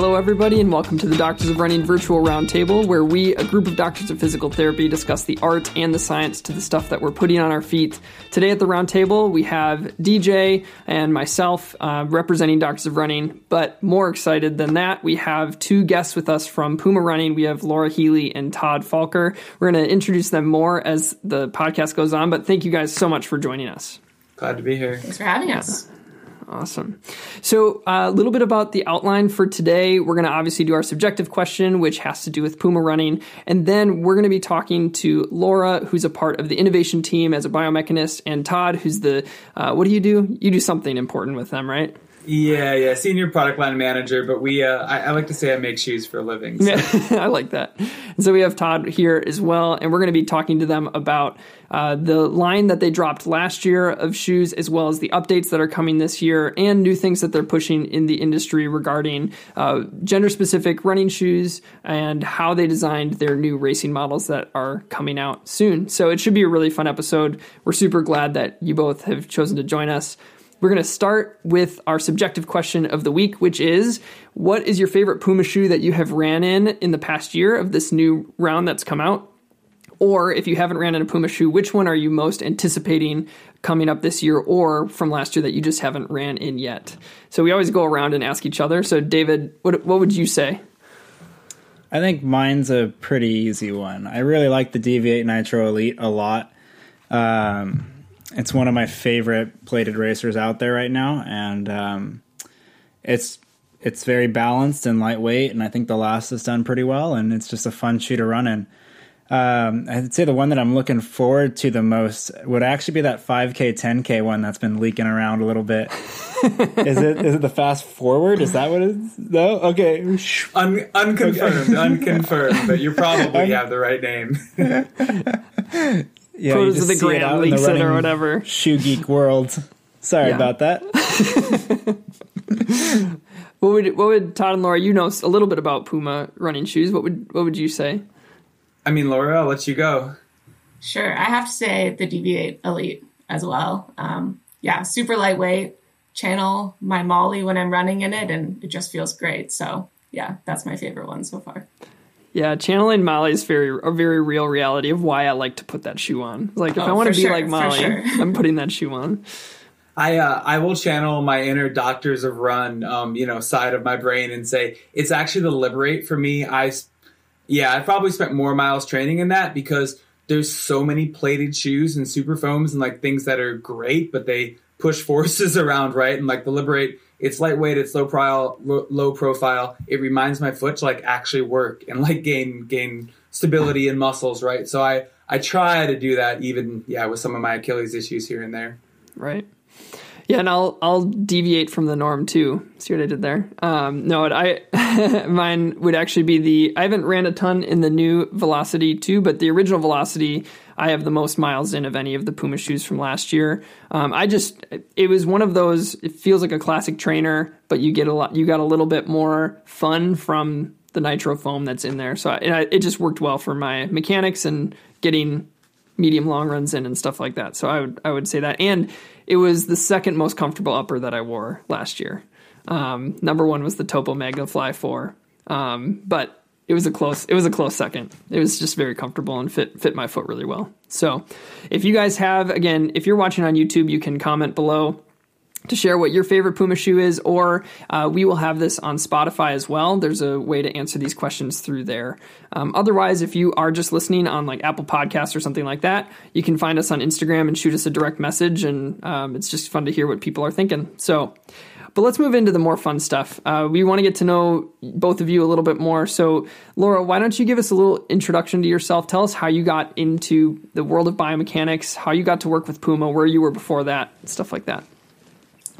Hello, everybody, and welcome to the Doctors of Running Virtual Roundtable, where we, a group of doctors of physical therapy, discuss the art and the science to the stuff that we're putting on our feet. Today at the roundtable, we have DJ and myself uh, representing Doctors of Running, but more excited than that, we have two guests with us from Puma Running. We have Laura Healy and Todd Falker. We're going to introduce them more as the podcast goes on, but thank you guys so much for joining us. Glad to be here. Thanks for having us. Awesome. So, uh, a little bit about the outline for today. We're going to obviously do our subjective question, which has to do with Puma running. And then we're going to be talking to Laura, who's a part of the innovation team as a biomechanist, and Todd, who's the, uh, what do you do? You do something important with them, right? Yeah, yeah, senior product line manager, but we, uh, I, I like to say I make shoes for a living. So. Yeah, I like that. And so we have Todd here as well, and we're going to be talking to them about uh, the line that they dropped last year of shoes, as well as the updates that are coming this year, and new things that they're pushing in the industry regarding uh, gender specific running shoes and how they designed their new racing models that are coming out soon. So it should be a really fun episode. We're super glad that you both have chosen to join us. We're going to start with our subjective question of the week, which is what is your favorite Puma shoe that you have ran in in the past year of this new round that's come out? Or if you haven't ran in a Puma shoe, which one are you most anticipating coming up this year or from last year that you just haven't ran in yet? So we always go around and ask each other. So, David, what, what would you say? I think mine's a pretty easy one. I really like the Deviate Nitro Elite a lot. Um, it's one of my favorite plated racers out there right now, and um, it's it's very balanced and lightweight, and I think the last is done pretty well, and it's just a fun shoe to run in. Um, I'd say the one that I'm looking forward to the most would actually be that 5K, 10K one that's been leaking around a little bit. is it is it the fast forward? Is that what it is? No, okay. Un- unconfirmed, unconfirmed, but you probably have the right name. Yeah, Photos you of the just see it in leaks it or whatever. Shoe geek world. Sorry Yeah. about that. What would what would Todd and Laura? You know a little bit about Puma running shoes. What would what would you say? I mean, Laura, I'll let you go. Sure. I have to say the Deviate Elite as well. Um, yeah, super lightweight. Channel my Molly when I'm running in it, and it just feels great. So, yeah, that's my favorite one so far. Yeah, channeling Molly is very a very real reality of why I like to put that shoe on. Like if Oh, I want to be sure, like Molly, sure. I'm putting that shoe on. I uh, I will channel my inner doctors of run, um, you know, side of my brain and say it's actually the liberate for me. I, yeah, I probably spent more miles training in that because there's so many plated shoes and super foams and like things that are great, but they push forces around, right? And like the liberate, it's lightweight, it's low profile, low, profile. It reminds my foot to like actually work and like gain gain stability and muscles, right? So I I try to do that even yeah with some of my Achilles issues here and there. Right. Yeah, and I'll I'll deviate from the norm too. See what I did there? Um, no, I mine would actually be the I haven't ran a ton in the new Velocity two, but the original Velocity I have the most miles in of any of the Puma shoes from last year. Um, I just it was one of those. It feels like a classic trainer, but you get a lot. You got a little bit more fun from the nitro foam that's in there. So it, it just worked well for my mechanics and getting medium long runs in and stuff like that. So I would I would say that, and it was the second most comfortable upper that I wore last year. Um, number one was the Topo Magnifly Four, um, but it was a close it was a close second. It was just very comfortable and fit fit my foot really well. So if you guys have again, if you're watching on YouTube, you can comment below to share what your favorite Puma shoe is, or uh, we will have this on Spotify as well. There's a way to answer these questions through there. Um, otherwise, if you are just listening on like Apple Podcasts or something like that, you can find us on Instagram and shoot us a direct message, and um, it's just fun to hear what people are thinking. So, But let's move into the more fun stuff. Uh, we want to get to know both of you a little bit more. So, Laura, why don't you give us a little introduction to yourself? Tell us how you got into the world of biomechanics, how you got to work with Puma, where you were before that, stuff like that.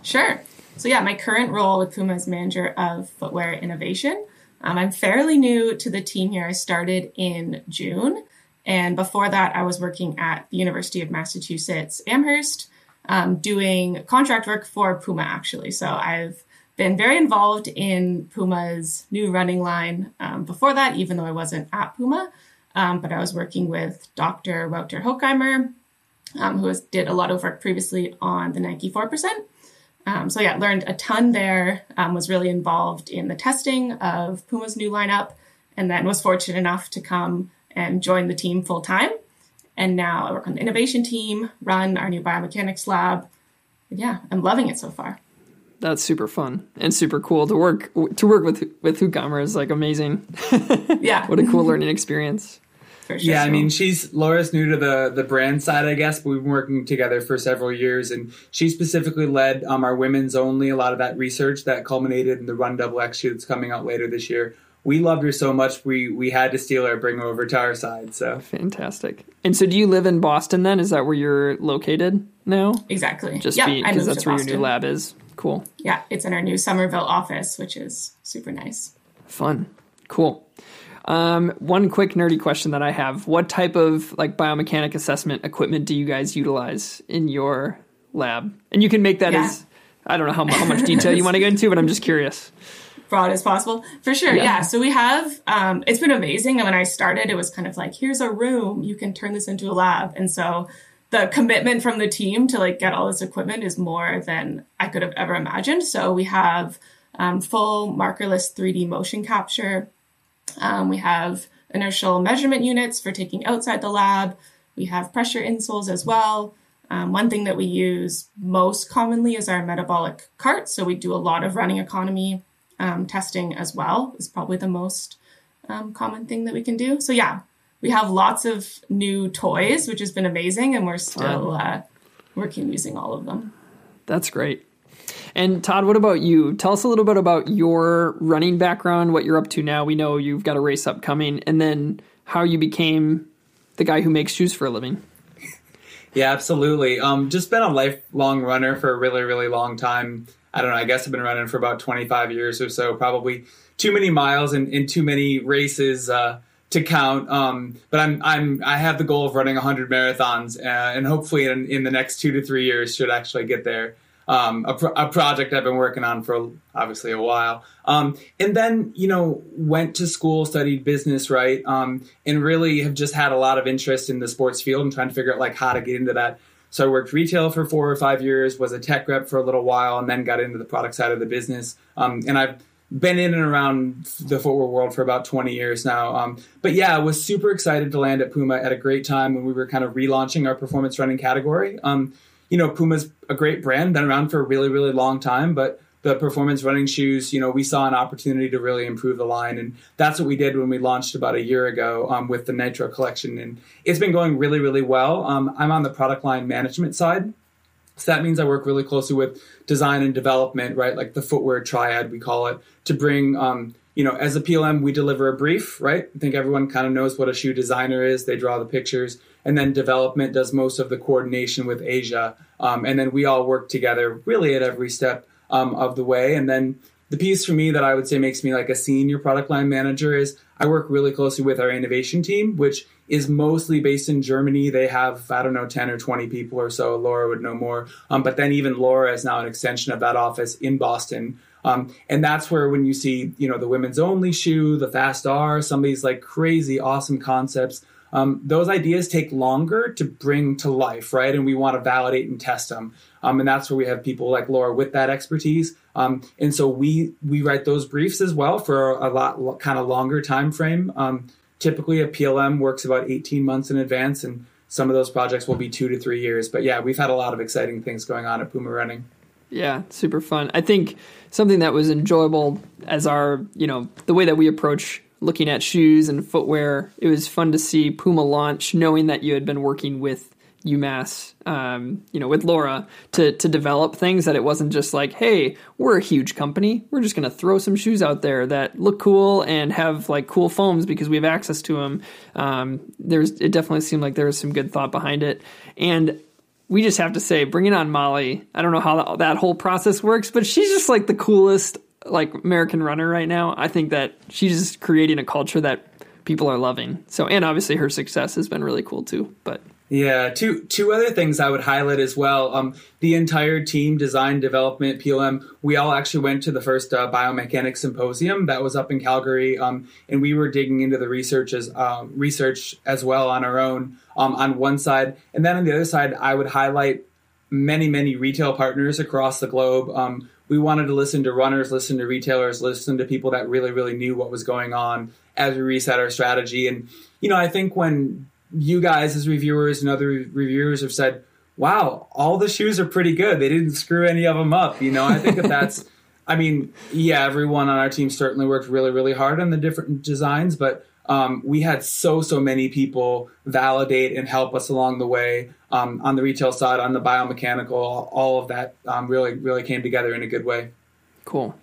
Sure. So, yeah, my current role with Puma is manager of footwear innovation. Um, I'm fairly new to the team here. I started in June. And before that, I was working at the University of Massachusetts Amherst, um, doing contract work for Puma, actually. So I've been very involved in Puma's new running line um, before that, even though I wasn't at Puma. Um, but I was working with Dr. Wouter Hoogkamer, um, who has, did a lot of work previously on the Nike 4%. Um, so yeah, learned a ton there. Um, was really involved in the testing of Puma's new lineup, and then was fortunate enough to come and join the team full time. And now I work on the innovation team, run our new biomechanics lab. And yeah, I'm loving it so far. That's super fun and super cool to work to work with with Hoogkamer is like amazing. yeah, what a cool learning experience. Sure. Yeah, I mean, she's Laura's new to the the brand side, I guess, but we've been working together for several years, and she specifically led um, our women's only a lot of that research that culminated in the Run Double X shoe that's coming out later this year. We loved her so much, we we had to steal her, bring her over to our side. So fantastic. And so, do you live in Boston? Then is that where you're located now? Exactly. Just because that's where your new lab is. Cool. Yeah, it's in our new Somerville office, which is super nice. Fun. Cool. Um, one quick nerdy question that I have: What type of like biomechanic assessment equipment do you guys utilize in your lab? And you can make that yeah. as I don't know how, how much detail you want to go into, but I'm just curious. Broad as possible, for sure. Yeah. yeah. So we have. Um, it's been amazing. And when I started, it was kind of like, here's a room, you can turn this into a lab, and so the commitment from the team to like get all this equipment is more than I could have ever imagined. So we have um, full markerless 3D motion capture um, we have inertial measurement units for taking outside the lab. We have pressure insoles as well. Um, one thing that we use most commonly is our metabolic cart. So we do a lot of running economy um, testing as well, is probably the most um, common thing that we can do. So, yeah, we have lots of new toys, which has been amazing, and we're still uh, working using all of them. That's great. And Todd, what about you? Tell us a little bit about your running background, what you're up to now. We know you've got a race upcoming, and then how you became the guy who makes shoes for a living. Yeah, absolutely. Um, just been a lifelong runner for a really, really long time. I don't know. I guess I've been running for about 25 years or so. Probably too many miles and, and too many races uh, to count. Um, but I'm I'm I have the goal of running 100 marathons, uh, and hopefully in, in the next two to three years should actually get there um, a, pro- a, project I've been working on for obviously a while. Um, and then, you know, went to school, studied business, right? Um, and really have just had a lot of interest in the sports field and trying to figure out like how to get into that. So I worked retail for four or five years, was a tech rep for a little while, and then got into the product side of the business. Um, and I've been in and around the footwear world for about 20 years now. Um, but yeah, I was super excited to land at Puma at a great time when we were kind of relaunching our performance running category. Um, you know, Puma's a great brand, been around for a really, really long time, but the performance running shoes, you know, we saw an opportunity to really improve the line. And that's what we did when we launched about a year ago um, with the Nitro collection. And it's been going really, really well. Um, I'm on the product line management side. So that means I work really closely with design and development, right? Like the footwear triad, we call it, to bring, um, you know, as a PLM, we deliver a brief, right? I think everyone kind of knows what a shoe designer is. They draw the pictures and then development does most of the coordination with Asia, um, and then we all work together really at every step um, of the way. And then the piece for me that I would say makes me like a senior product line manager is I work really closely with our innovation team, which is mostly based in Germany. They have, I don't know, 10 or 20 people or so. Laura would know more. Um, but then even Laura is now an extension of that office in Boston. Um, and that's where when you see, you know, the women's only shoe, the Fast R, some of these like crazy, awesome concepts um, those ideas take longer to bring to life, right? And we want to validate and test them. Um, and that's where we have people like Laura with that expertise. Um, and so we we write those briefs as well for a lot kind of longer time frame. Um, typically, a PLM works about 18 months in advance, and some of those projects will be two to three years. But yeah, we've had a lot of exciting things going on at Puma Running. Yeah, super fun. I think something that was enjoyable as our, you know, the way that we approach looking at shoes and footwear, it was fun to see Puma launch, knowing that you had been working with UMass, um, you know, with Laura to to develop things that it wasn't just like, hey, we're a huge company, we're just going to throw some shoes out there that look cool and have like cool foams because we have access to them. Um, there's it definitely seemed like there was some good thought behind it, and we just have to say, bringing on Molly. I don't know how that whole process works, but she's just like the coolest like American runner right now. I think that she's just creating a culture that people are loving. So, and obviously her success has been really cool too. But yeah, two two other things I would highlight as well. Um, the entire team, design, development, PLM, we all actually went to the first uh, biomechanics symposium that was up in Calgary, um, and we were digging into the research as uh, research as well on our own um, on one side, and then on the other side, I would highlight many many retail partners across the globe. Um, we wanted to listen to runners, listen to retailers, listen to people that really really knew what was going on as we reset our strategy, and you know I think when you guys as reviewers and other reviewers have said, wow, all the shoes are pretty good. They didn't screw any of them up. You know, I think that that's, I mean, yeah, everyone on our team certainly worked really, really hard on the different designs, but um, we had so, so many people validate and help us along the way um, on the retail side, on the biomechanical, all of that um, really, really came together in a good way. Cool.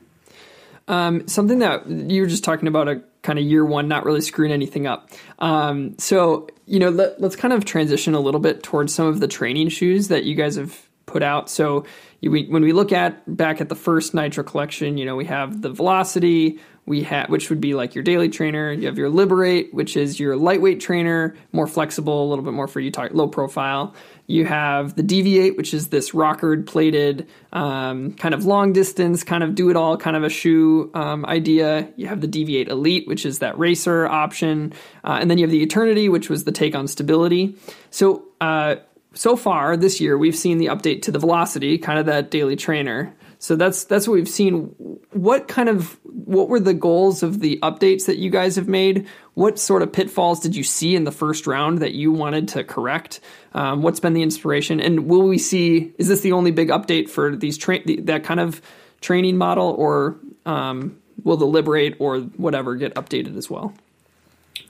Um, something that you were just talking about a kind of year one, not really screwing anything up. Um, so, you know, let, us kind of transition a little bit towards some of the training shoes that you guys have put out. So, you, we, when we look at back at the first Nitro collection, you know, we have the Velocity, we have which would be like your daily trainer. You have your Liberate, which is your lightweight trainer, more flexible, a little bit more for you, low profile. You have the Deviate, which is this rockered plated, um, kind of long distance, kind of do it all kind of a shoe um, idea. You have the Deviate Elite, which is that racer option. Uh, and then you have the Eternity, which was the take on stability. So, uh, so far this year, we've seen the update to the Velocity, kind of that daily trainer. So that's that's what we've seen. What kind of what were the goals of the updates that you guys have made? What sort of pitfalls did you see in the first round that you wanted to correct? Um, what's been the inspiration? And will we see? Is this the only big update for these that kind of training model, or um, will the Liberate or whatever get updated as well?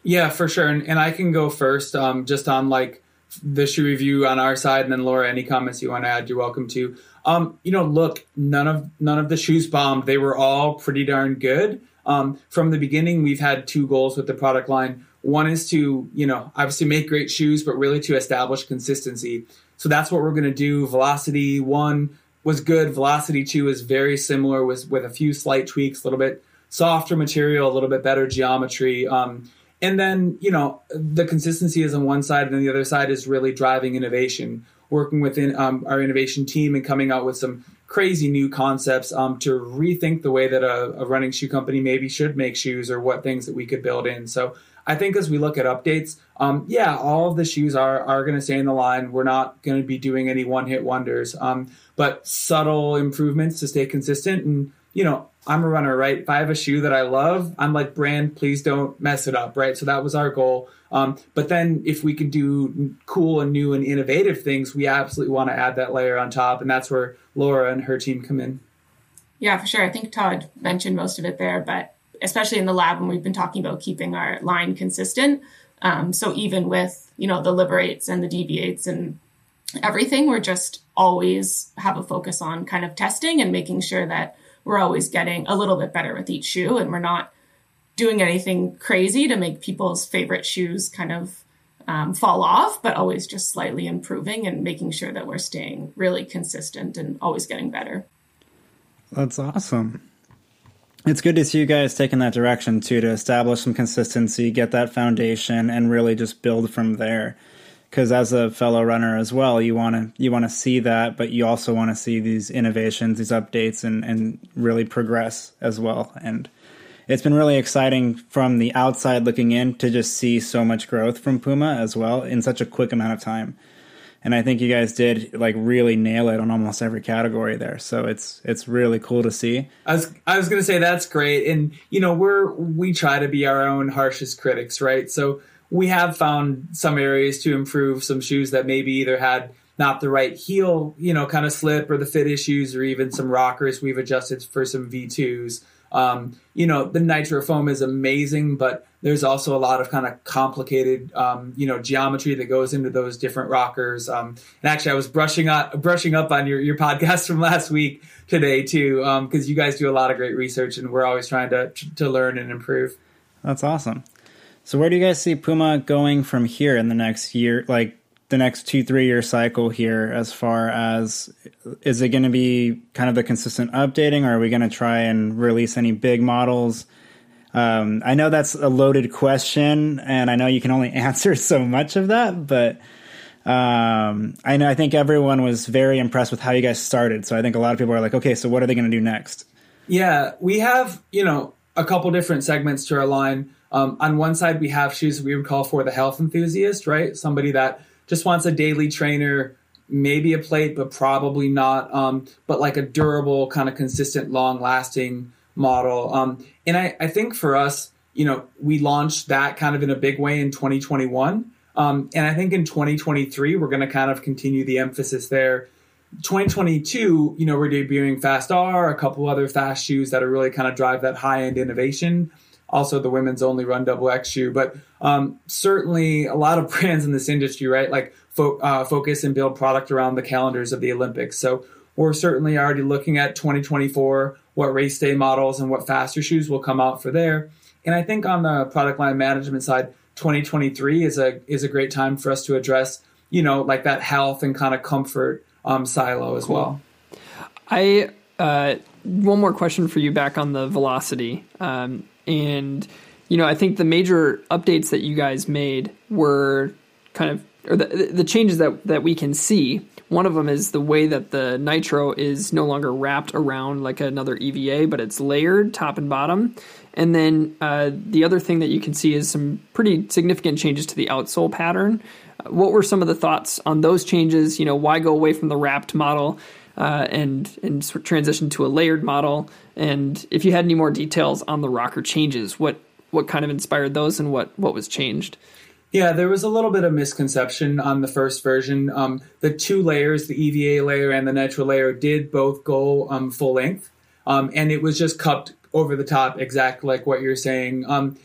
Yeah, for sure. And, and I can go first, um, just on like the shoe review on our side, and then Laura, any comments you want to add, you're welcome to. Um, you know, look, none of none of the shoes bombed. They were all pretty darn good. Um, from the beginning, we've had two goals with the product line. One is to, you know, obviously make great shoes, but really to establish consistency. So that's what we're going to do. Velocity one was good. Velocity two is very similar, with with a few slight tweaks, a little bit softer material, a little bit better geometry. Um, and then, you know, the consistency is on one side, and then the other side is really driving innovation working within um, our innovation team and coming out with some crazy new concepts um, to rethink the way that a, a, running shoe company maybe should make shoes or what things that we could build in. So I think as we look at updates, um, yeah, all of the shoes are are going to stay in the line. We're not going to be doing any one hit wonders, um, but subtle improvements to stay consistent. And you know, I'm a runner, right? If I have a shoe that I love, I'm like, brand, please don't mess it up, right? So that was our goal. Um, but then if we can do cool and new and innovative things, we absolutely want to add that layer on top. And that's where Laura and her team come in. Yeah, for sure. I think Todd mentioned most of it there, but especially in the lab when we've been talking about keeping our line consistent. Um, so even with, you know, the liberates and the deviates and everything, we're just always have a focus on kind of testing and making sure that we're always getting a little bit better with each shoe and we're not doing anything crazy to make people's favorite shoes kind of um, fall off, but always just slightly improving and making sure that we're staying really consistent and always getting better. That's awesome. It's good to see you guys taking that direction too to establish some consistency, get that foundation, and really just build from there. Because as a fellow runner as well, you want to you want to see that, but you also want to see these innovations, these updates, and and really progress as well. And it's been really exciting from the outside looking in to just see so much growth from Puma as well in such a quick amount of time. And I think you guys did like really nail it on almost every category there. So it's it's really cool to see. I was I was gonna say that's great. And you know, we're we try to be our own harshest critics, right? So we have found some areas to improve, some shoes that maybe either had not the right heel, you know, kind of slip or the fit issues or even some rockers we've adjusted for some V2s. Um, you know, the nitro foam is amazing, but there's also a lot of kind of complicated, um, you know, geometry that goes into those different rockers. Um, and actually, I was brushing up brushing up on your your podcast from last week today too, because um, you guys do a lot of great research, and we're always trying to to learn and improve. That's awesome. So, where do you guys see Puma going from here in the next year? Like the next two three year cycle here as far as is it going to be kind of the consistent updating or are we going to try and release any big models um, i know that's a loaded question and i know you can only answer so much of that but um, I know I think everyone was very impressed with how you guys started. So I think a lot of people are like, okay, so what are they going to do next? Yeah, we have you know a couple different segments to our line. Um, on one side, we have shoes we would call for the health enthusiast, right? Somebody that just wants a daily trainer, maybe a plate, but probably not. Um, but like a durable, kind of consistent, long lasting model. Um, and I, I think for us, you know, we launched that kind of in a big way in 2021. Um, and I think in 2023, we're going to kind of continue the emphasis there. 2022, you know, we're debuting Fast R, a couple other fast shoes that are really kind of drive that high end innovation also the women's only run double X shoe. But um, certainly a lot of brands in this industry, right, like fo- uh, focus and build product around the calendars of the Olympics. So we're certainly already looking at 2024, what race day models and what faster shoes will come out for there. And I think on the product line management side, 2023 is a is a great time for us to address, you know, like that health and kind of comfort um, silo as well. I uh, one more question for you back on the velocity. Um, and you know, I think the major updates that you guys made were kind of or the the changes that that we can see. One of them is the way that the nitro is no longer wrapped around like another EVA, but it's layered top and bottom. And then uh, the other thing that you can see is some pretty significant changes to the outsole pattern. Uh, what were some of the thoughts on those changes? You know, why go away from the wrapped model uh, and and transition to a layered model? And if you had any more details on the rocker changes, what what kind of inspired those and what what was changed? Yeah, there was a little bit of misconception on the first version. Um, the two layers, the EVA layer and the Nitro layer, did both go um, full length, um, and it was just cupped over the top, exactly like what you're saying. Um,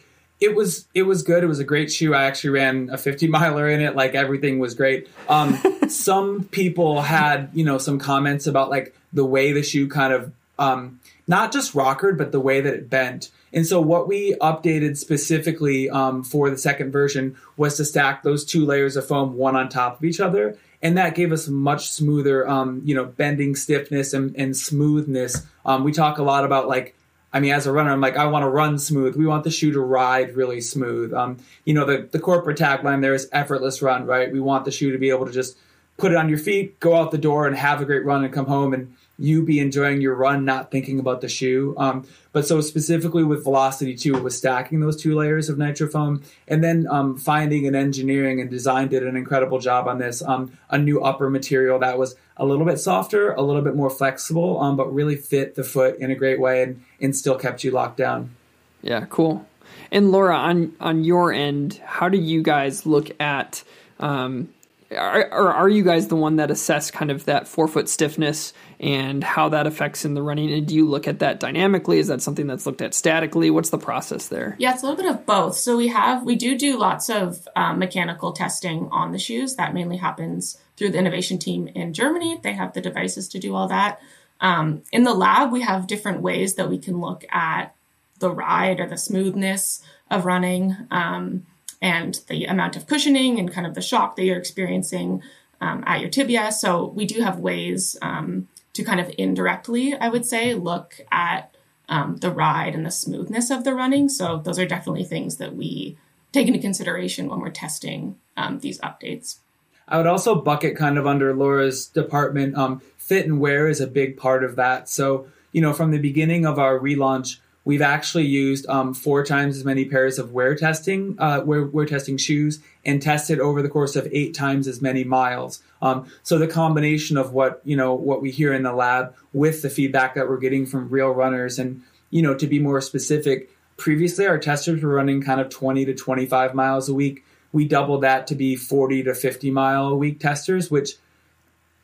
it was it was good. It was a great shoe. I actually ran a 50 miler in it. Like everything was great. Um, some people had you know some comments about like the way the shoe kind of um, not just rockered, but the way that it bent. And so what we updated specifically um, for the second version was to stack those two layers of foam one on top of each other. And that gave us much smoother, um, you know, bending stiffness and, and smoothness. Um, we talk a lot about like, I mean, as a runner, I'm like, I want to run smooth. We want the shoe to ride really smooth. Um, you know, the, the corporate tagline there is effortless run, right? We want the shoe to be able to just put it on your feet, go out the door and have a great run and come home and you be enjoying your run, not thinking about the shoe. Um, but so specifically with Velocity 2, it was stacking those two layers of nitrofoam and then um, finding and engineering and design did an incredible job on this. Um, a new upper material that was a little bit softer, a little bit more flexible, um, but really fit the foot in a great way and, and still kept you locked down. Yeah, cool. And Laura, on on your end, how do you guys look at um, are, or are you guys the one that assess kind of that forefoot stiffness and how that affects in the running? And do you look at that dynamically? Is that something that's looked at statically? What's the process there? Yeah, it's a little bit of both. So we have we do do lots of um, mechanical testing on the shoes. That mainly happens through the innovation team in Germany. They have the devices to do all that. Um, in the lab, we have different ways that we can look at the ride or the smoothness of running. Um, and the amount of cushioning and kind of the shock that you're experiencing um, at your tibia. So we do have ways um, to kind of indirectly, I would say, look at um, the ride and the smoothness of the running. So those are definitely things that we take into consideration when we're testing um, these updates. I would also bucket kind of under Laura's department. Um, fit and wear is a big part of that. So, you know, from the beginning of our relaunch, We've actually used um, four times as many pairs of wear testing, uh, wear, wear testing shoes, and tested over the course of eight times as many miles. Um, so the combination of what you know what we hear in the lab with the feedback that we're getting from real runners, and you know to be more specific, previously our testers were running kind of 20 to 25 miles a week. We doubled that to be 40 to 50 mile a week testers, which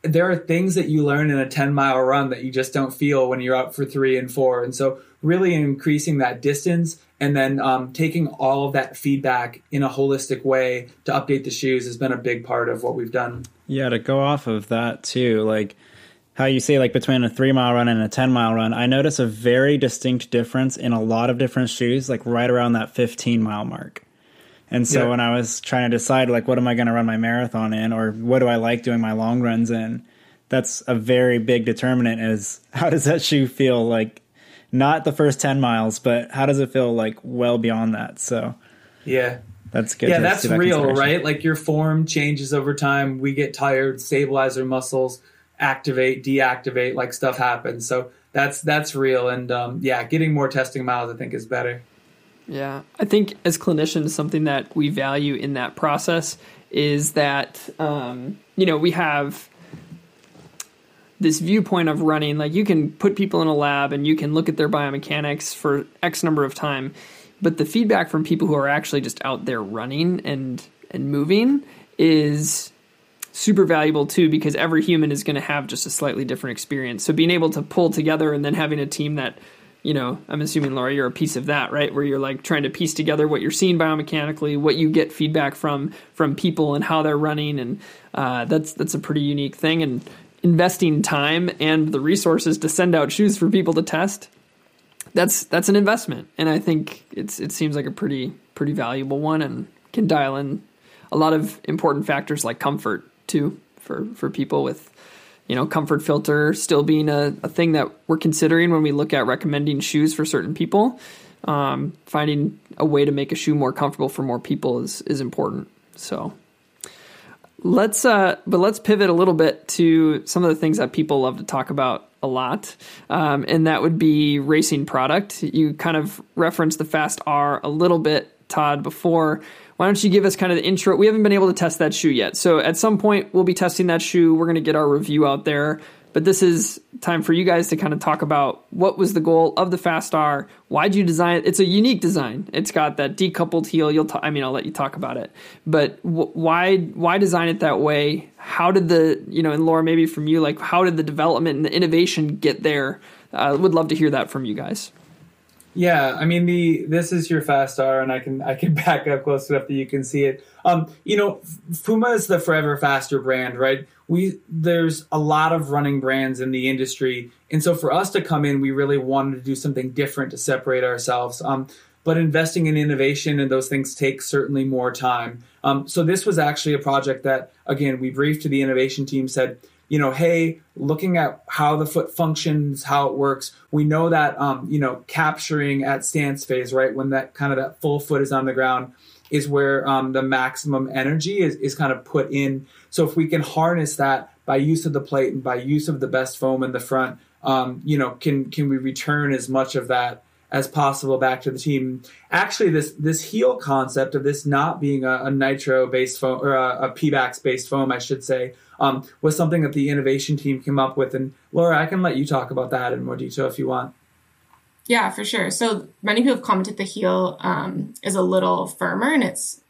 there are things that you learn in a 10 mile run that you just don't feel when you're up for three and four. And so really increasing that distance and then um, taking all of that feedback in a holistic way to update the shoes has been a big part of what we've done. Yeah, to go off of that too, like how you say like between a three mile run and a 10 mile run, I notice a very distinct difference in a lot of different shoes, like right around that 15 mile mark. And so yeah. when I was trying to decide like what am I going to run my marathon in or what do I like doing my long runs in, that's a very big determinant is how does that shoe feel like not the first 10 miles, but how does it feel like well beyond that? So Yeah. That's good. Yeah, that's that real, right? Like your form changes over time. We get tired, stabilizer muscles activate, deactivate, like stuff happens. So that's that's real and um, yeah, getting more testing miles I think is better. Yeah, I think as clinicians, something that we value in that process is that um, you know we have this viewpoint of running. Like you can put people in a lab and you can look at their biomechanics for X number of time, but the feedback from people who are actually just out there running and and moving is super valuable too because every human is going to have just a slightly different experience. So being able to pull together and then having a team that you know, I'm assuming Laura, you're a piece of that, right? Where you're like trying to piece together what you're seeing biomechanically, what you get feedback from from people and how they're running, and uh, that's that's a pretty unique thing. And investing time and the resources to send out shoes for people to test, that's that's an investment, and I think it's it seems like a pretty pretty valuable one, and can dial in a lot of important factors like comfort too for for people with you know, comfort filter still being a, a thing that we're considering when we look at recommending shoes for certain people. Um, finding a way to make a shoe more comfortable for more people is is important. So let's uh, but let's pivot a little bit to some of the things that people love to talk about a lot, um, and that would be racing product. You kind of referenced the Fast R a little bit, Todd, before why don't you give us kind of the intro? We haven't been able to test that shoe yet. So at some point, we'll be testing that shoe. We're going to get our review out there. But this is time for you guys to kind of talk about what was the goal of the Fast R. Why'd you design it? It's a unique design. It's got that decoupled heel. You'll, t- I mean, I'll let you talk about it. But why, why design it that way? How did the, you know, and Laura, maybe from you, like, how did the development and the innovation get there? I uh, would love to hear that from you guys. Yeah, I mean the this is your fast R, and I can I can back up close enough that you can see it. Um, you know, Puma is the forever faster brand, right? We there's a lot of running brands in the industry, and so for us to come in, we really wanted to do something different to separate ourselves. Um, but investing in innovation and those things take certainly more time. Um, so this was actually a project that again we briefed to the innovation team, said you know, hey, looking at how the foot functions, how it works, we know that, um, you know, capturing at stance phase, right, when that kind of that full foot is on the ground, is where um, the maximum energy is, is kind of put in. So if we can harness that by use of the plate and by use of the best foam in the front, um, you know, can can we return as much of that as possible back to the team? Actually, this this heel concept of this not being a, a nitro based foam or a, a Pebax based foam, I should say, um, was something that the innovation team came up with. And Laura, I can let you talk about that in more detail if you want. Yeah, for sure. So many people have commented the heel um, is a little firmer, and it's,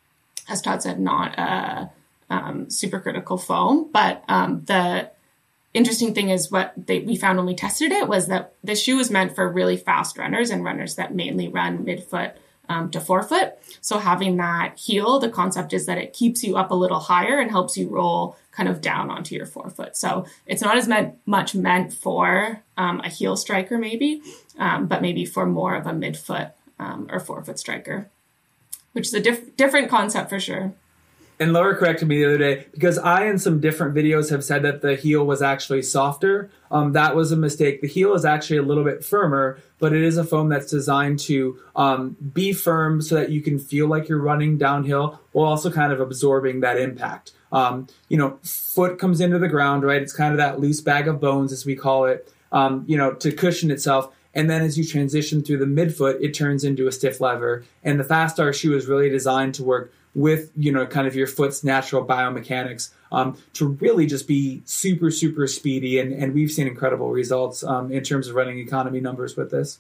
as Todd said, not a um, supercritical foam. But um, the interesting thing is what they, we found when we tested it was that the shoe was meant for really fast runners and runners that mainly run midfoot um, to forefoot. So having that heel, the concept is that it keeps you up a little higher and helps you roll kind of down onto your forefoot. So it's not as meant, much meant for um, a heel striker, maybe, um, but maybe for more of a midfoot um, or forefoot striker, which is a diff- different concept for sure and Laura corrected me the other day because I, in some different videos, have said that the heel was actually softer. Um, that was a mistake. The heel is actually a little bit firmer, but it is a foam that's designed to um, be firm so that you can feel like you're running downhill while also kind of absorbing that impact. Um, you know, foot comes into the ground, right? It's kind of that loose bag of bones, as we call it, um, you know, to cushion itself. And then as you transition through the midfoot, it turns into a stiff lever. And the Fast R shoe is really designed to work with you know kind of your foot's natural biomechanics um, to really just be super super speedy. And, and we've seen incredible results um, in terms of running economy numbers with this.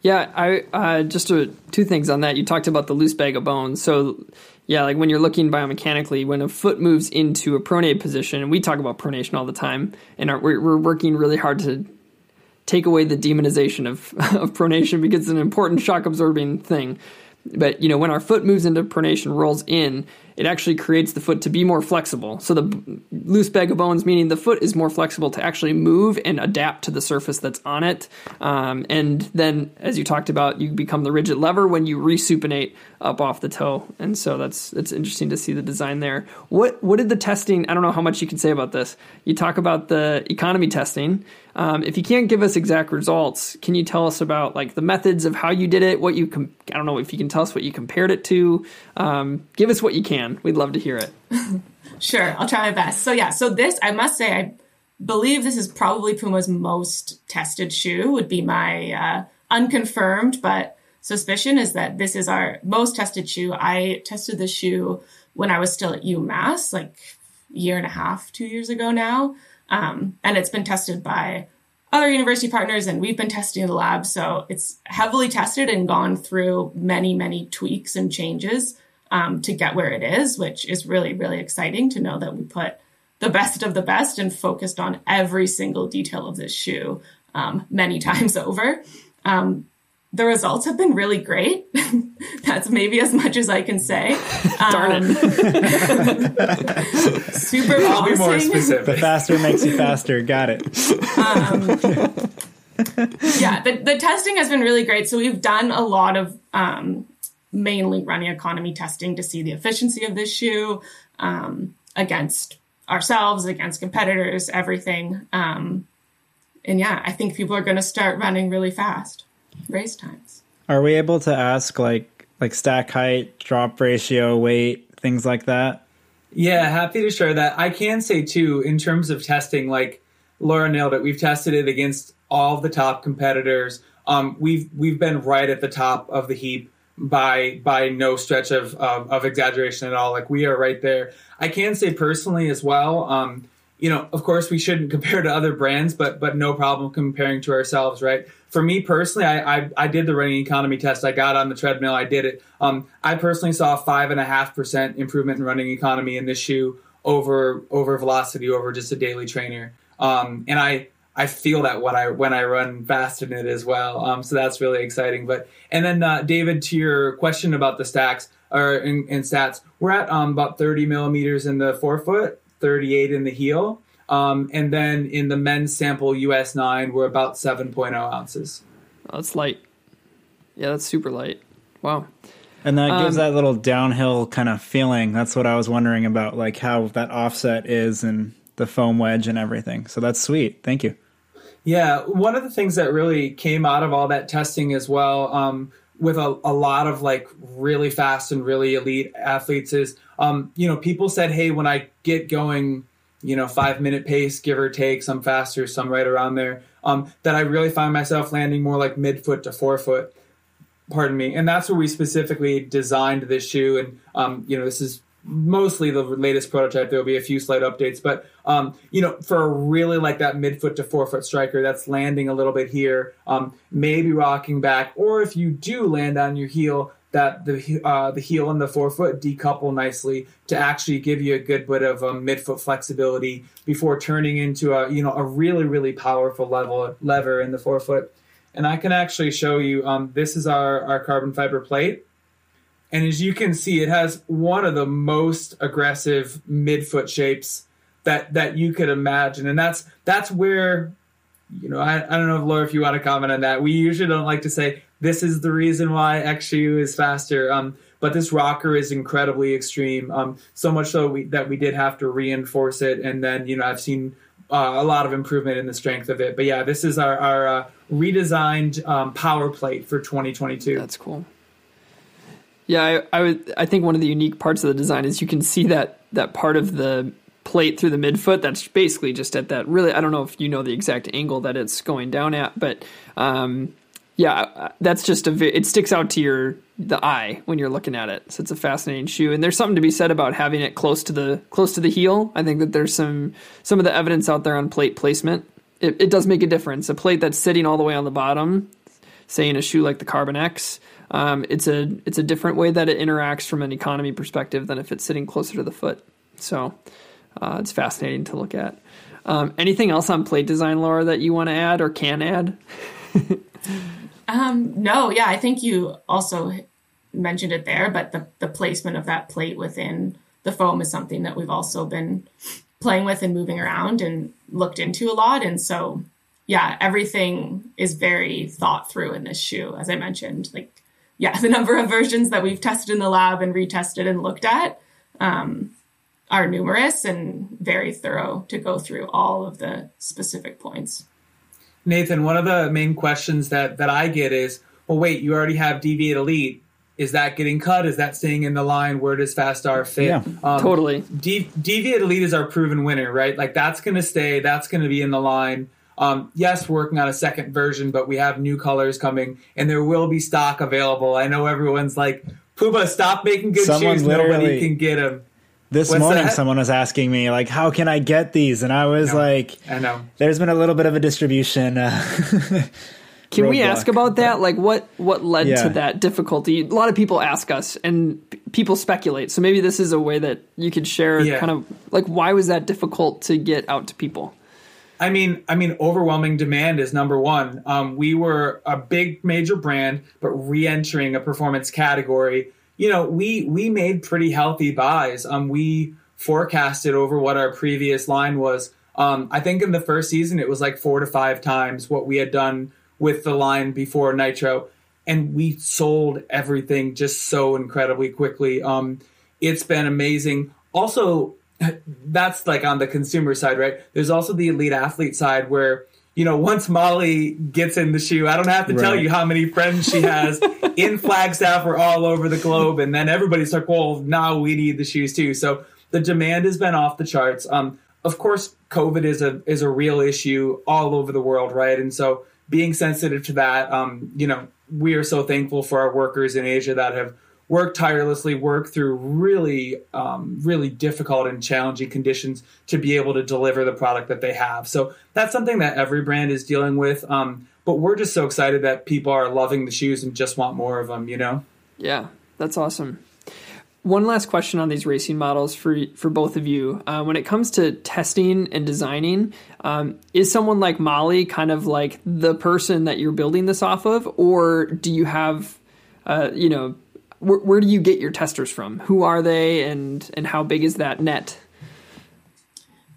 Yeah i uh, just two things on that. You talked about the loose bag of bones. So yeah like when you're looking biomechanically when a foot moves into a pronate position and we talk about pronation all the time and we're, we're working really hard to take away the demonization of, of pronation because it's an important shock absorbing thing. But you know, when our foot moves into pronation, rolls in, it actually creates the foot to be more flexible. So the loose bag of bones, meaning the foot is more flexible to actually move and adapt to the surface that's on it. Um, and then, as you talked about, you become the rigid lever when you resupinate up off the toe. And so that's it's interesting to see the design there. What what did the testing? I don't know how much you can say about this. You talk about the economy testing. Um, if you can't give us exact results, can you tell us about like the methods of how you did it? What you com- I don't know if you can tell us what you compared it to. Um, give us what you can. We'd love to hear it. Sure, I'll try my best. So yeah, so this I must say I believe this is probably Puma's most tested shoe. Would be my uh, unconfirmed, but suspicion is that this is our most tested shoe. I tested this shoe when I was still at UMass, like year and a half, two years ago now, um, and it's been tested by other university partners, and we've been testing in the lab. So it's heavily tested and gone through many, many tweaks and changes um, to get where it is, which is really, really exciting to know that we put the best of the best and focused on every single detail of this shoe um, many times over. Um, the results have been really great. That's maybe as much as I can say. Darn it. Super I'll be more promising. The faster makes you faster. Got it. yeah, the, the testing has been really great. So we've done a lot of um, mainly running economy testing to see the efficiency of this shoe um, against ourselves, against competitors, everything. Um, and yeah, I think people are going to start running really fast race times. Are we able to ask like like stack height, drop ratio, weight, things like that? Yeah, happy to share that. I can say too, in terms of testing, like Laura nailed it. We've tested it against all the top competitors. Um, we've we've been right at the top of the heap by by no stretch of of, of exaggeration at all. Like we are right there. I can say personally as well. Um, you know, of course, we shouldn't compare to other brands, but but no problem comparing to ourselves, right? For me personally, I I, I did the running economy test. I got on the treadmill. I did it. Um, I personally saw five and a half percent improvement in running economy in this shoe over over velocity over just a daily trainer. Um, and I I feel that when I when I run fast in it as well. Um, so that's really exciting. But and then uh, David, to your question about the stacks or in, in stats, we're at um, about 30 millimeters in the forefoot, 38 in the heel, um, and then in the men's sample US nine, we're about 7.0 ounces. Oh, that's light. Yeah, that's super light. Wow. And that gives Um, that little downhill kind of feeling. That's what I was wondering about, like how that offset is and the foam wedge and everything. So that's sweet. Thank you. Yeah, one of the things that really came out of all that testing as well, um, with a, a lot of like really fast and really elite athletes, is um, you know people said, hey, when I get going, you know, five minute pace, give or take, some faster, some right around there, um, that I really find myself landing more like midfoot to forefoot. Pardon me, and that's where we specifically designed this shoe, and um, you know, this is mostly the latest prototype. There will be a few slight updates, but um, you know, for a really like that midfoot to forefoot striker that's landing a little bit here, um, maybe rocking back, or if you do land on your heel, that the uh, the heel and the forefoot decouple nicely to actually give you a good bit of um, midfoot flexibility before turning into a you know a really really powerful level lever in the forefoot. And I can actually show you. Um, this is our our carbon fiber plate. And as you can see, it has one of the most aggressive midfoot shapes that that you could imagine, and that's that's where, you know, I, I don't know, if Laura, if you want to comment on that. We usually don't like to say this is the reason why XU is faster, um, but this rocker is incredibly extreme. Um, so much so we, that we did have to reinforce it, and then you know I've seen uh, a lot of improvement in the strength of it. But yeah, this is our our uh, redesigned um, power plate for 2022. That's cool. Yeah, I, I would. I think one of the unique parts of the design is you can see that that part of the plate through the midfoot. That's basically just at that. Really, I don't know if you know the exact angle that it's going down at, but um, yeah, that's just a. It sticks out to your the eye when you're looking at it. So it's a fascinating shoe, and there's something to be said about having it close to the close to the heel. I think that there's some some of the evidence out there on plate placement. It, it does make a difference. A plate that's sitting all the way on the bottom say in a shoe like the Carbon X, um, it's a it's a different way that it interacts from an economy perspective than if it's sitting closer to the foot. So uh, it's fascinating to look at. Um, anything else on plate design, Laura, that you want to add or can add? um, no, yeah, I think you also mentioned it there, but the, the placement of that plate within the foam is something that we've also been playing with and moving around and looked into a lot. And so, yeah, everything is very thought through in this shoe, as I mentioned. Like, yeah, the number of versions that we've tested in the lab and retested and looked at um, are numerous and very thorough to go through all of the specific points. Nathan, one of the main questions that that I get is, well, wait, you already have Deviate Elite. Is that getting cut? Is that staying in the line? Where does Fast R fit? Yeah, um, totally. De- Deviate Elite is our proven winner, right? Like that's going to stay. That's going to be in the line. Um, yes, we're working on a second version, but we have new colors coming, and there will be stock available. I know everyone's like, "Puma, stop making good Someone shoes. Nobody can get them." This What's morning, that? someone was asking me, like, how can I get these? And I was No. like, I know. there's been a little bit of a distribution. Uh, Can we ask about that? Like, what what led Yeah. to that difficulty? A lot of people ask us, and p- people speculate. So maybe this is a way that you could share, Yeah. kind of like why was that difficult to get out to people? I mean, I mean, overwhelming demand is number one. Um, we were a big major brand, but re-entering a performance category. You know, we we made pretty healthy buys. Um, we forecasted over what our previous line was. Um, I think in the first season it was like four to five times what we had done with the line before Nitro, and we sold everything just so incredibly quickly. Um, it's been amazing. Also, that's like on the consumer side, right? There's also the elite athlete side where, you know, once Molly gets in the shoe, I don't have to tell you how many friends she has in Flagstaff or all over the globe. And then everybody's like, well, now we need the shoes too. So the demand has been off the charts. Um, of course, COVID is a is a real issue all over the world, right? And so being sensitive to that, um, you know, we are so thankful for our workers in Asia that have worked tirelessly, work through really, um, really difficult and challenging conditions to be able to deliver the product that they have. So that's something that every brand is dealing with. Um, but we're just so excited that people are loving the shoes and just want more of them. You know. Yeah, that's awesome. One last question on these racing models for for both of you. Uh, when it comes to testing and designing, um, is someone like Molly kind of like the person that you're building this off of, or do you have, uh, you know, where, where do you get your testers from? Who are they, and and how big is that net?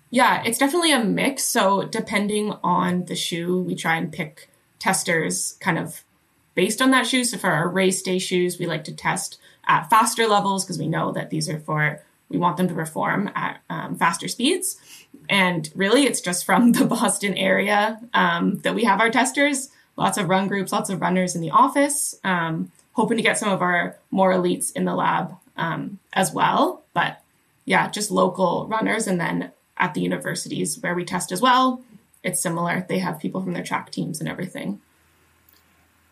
Yeah, it's definitely a mix. So depending on the shoe, we try and pick testers kind of based on that shoe. So for our race day shoes, we like to test at faster levels because we know that these are for we want them to perform at um, faster speeds. And really, it's just from the Boston area um, that we have our testers. Lots of run groups, lots of runners in the office. Um, hoping to get some of our more elites in the lab um, as well. But yeah, just local runners. And then at the universities where we test as well, it's similar. They have people from their track teams and everything.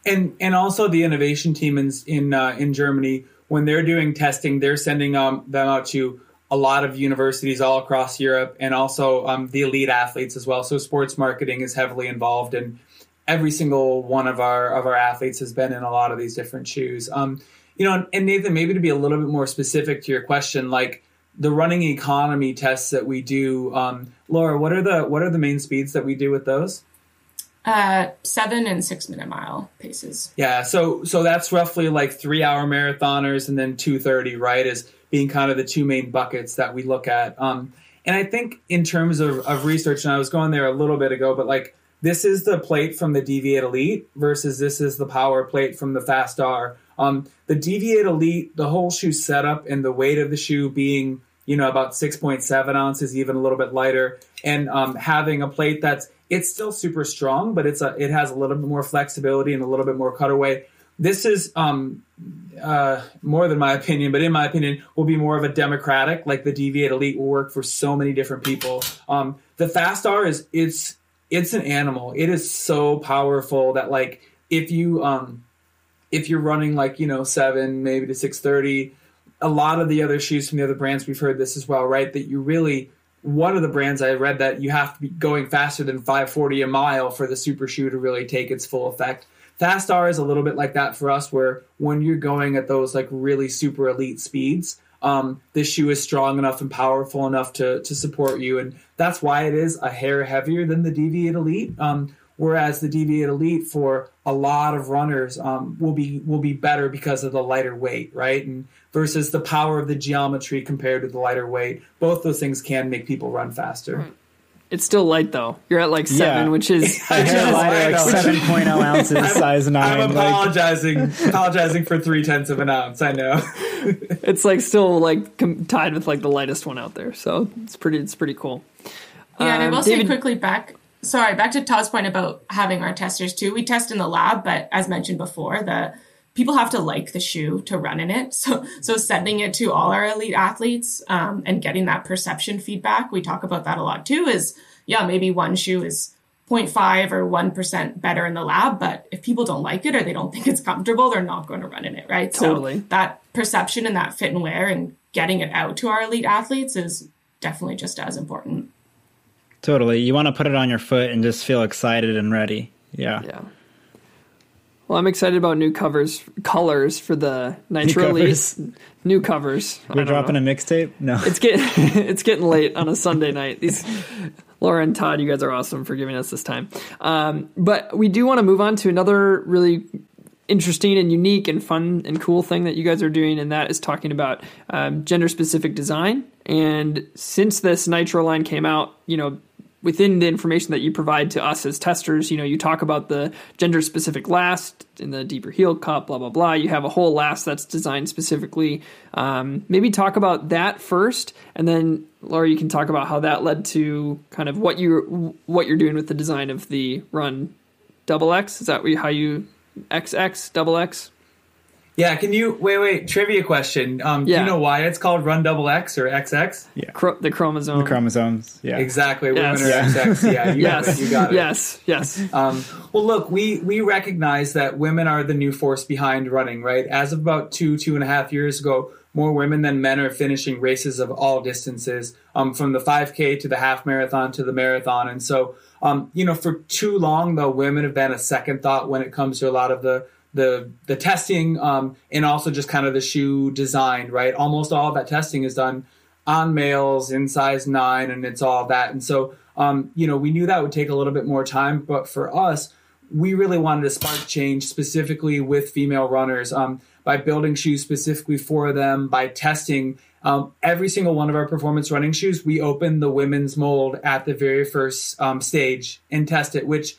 and and also the innovation team in in uh, in Germany when they're doing testing, they're sending um, them out to a lot of universities all across Europe, and also um, the elite athletes as well. So sports marketing is heavily involved, and every single one of our of our athletes has been in a lot of these different shoes. Um, you know, and, and Nathan, maybe to be a little bit more specific to your question, like the running economy tests that we do, um, Laura, what are the what are the main speeds that we do with those? Uh, seven and six minute mile paces. Yeah, so so that's roughly like three hour marathoners and then two thirty, right? As being kind of the two main buckets that we look at. Um, and I think in terms of, of research, and I was going there a little bit ago, but like this is the plate from the Deviate Elite versus this is the power plate from the Fast R. Um, the Deviate Elite, the whole shoe setup and the weight of the shoe being you know about 6.7 ounces, even a little bit lighter, and um, having a plate that's it's still super strong, but it's a it has a little bit more flexibility and a little bit more cutaway. This is um, uh, more than my opinion, but in my opinion, will be more of a democratic. Like the Deviate Elite will work for so many different people. Um, the Fast R is it's it's an animal. It is so powerful that like if you um, if you're running like you know seven maybe to six thirty, a lot of the other shoes from the other brands we've heard this as well, right? That you really one of the brands I read that you have to be going faster than 540 a mile for the super shoe to really take its full effect. Fast R is a little bit like that for us, where when you're going at those like really super elite speeds, um, this shoe is strong enough and powerful enough to to support you, and that's why it is a hair heavier than the Deviate Elite. Um, whereas the Deviate Elite for a lot of runners um, will be will be better because of the lighter weight, right? And versus the power of the geometry compared to the lighter weight, both those things can make people run faster. It's still light though. You're at like seven, Yeah. which is A hair Yes, lighter, I like know. 7.0 ounces, size 9. I'm like- apologizing, apologizing for three tenths of an ounce. I know. it's like still like com- tied with like the lightest one out there. So it's pretty it's pretty cool. Yeah, and I Um, will say quickly back. Sorry, back to Todd's point about having our testers too. We test in the lab, but as mentioned before, the people have to like the shoe to run in it. So, so sending it to all our elite athletes um, and getting that perception feedback, we talk about that a lot too. Is yeah, maybe one shoe is 0.5 or 1% better in the lab, but if people don't like it or they don't think it's comfortable, they're not going to run in it, right? Totally. So that perception and that fit and wear and getting it out to our elite athletes is definitely just as important. Totally. You want to put it on your foot and just feel excited and ready. Yeah. Yeah. Well, I'm excited about new covers, colors for the Nitro Elite. covers? New covers. We're dropping know. a mixtape? No. It's getting it's getting late on a Sunday night. These Laura and Todd, you guys are awesome for giving us this time. Um, but we do want to move on to another really interesting and unique and fun and cool thing that you guys are doing, and that is talking about um, gender specific design. And since this Nitro line came out, you know, within the information that you provide to us as testers, you know, you talk about the gender specific last in the deeper heel cup, blah blah blah. You have a whole last that's designed specifically. Um, maybe talk about that first, and then Laura, you can talk about how that led to kind of what you what you're doing with the design of the run double X. Is that how you XX double X? Yeah, can you wait? Wait, trivia question. Um, Do you know why it's called Run Double X or XX? Chro- the chromosome. The chromosomes. Yeah. Exactly, Yes. women are XX. Yeah, you got Yes. it. You got it. Yes. Yes. Um, well, look, we we recognize that women are the new force behind running, right? As of about two two and a half years ago, more women than men are finishing races of all distances, um, from the 5K to the half marathon to the marathon, and so. Um, you know, for too long though, women have been a second thought when it comes to a lot of the the the testing um, and also just kind of the shoe design, right? Almost all that testing is done on males in size nine, and it's all that. And so, um, you know, we knew that would take a little bit more time, but for us, we really wanted to spark change specifically with female runners um, by building shoes specifically for them, by testing um, every single one of our performance running shoes. We open the women's mold at the very first um, stage and test it, which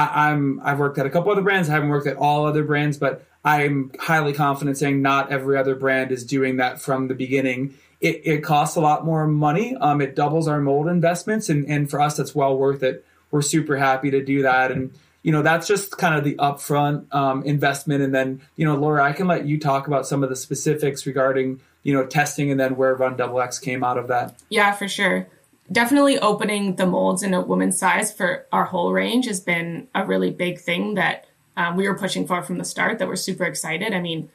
I, I'm I've worked at a couple other brands. I haven't worked at all other brands, but I'm highly confident saying not every other brand is doing that from the beginning. It, it costs a lot more money. Um, it doubles our mold investments, and, and for us, that's well worth it. We're super happy to do that, and you know that's just kind of the upfront um, investment. And then you know, Laura, I can let you talk about some of the specifics regarding you know testing, and then where Run Double X came out of that. Yeah, for sure. Definitely opening the molds in a woman's size for our whole range has been a really big thing that um, we were pushing for from the start. That we're super excited. I mean,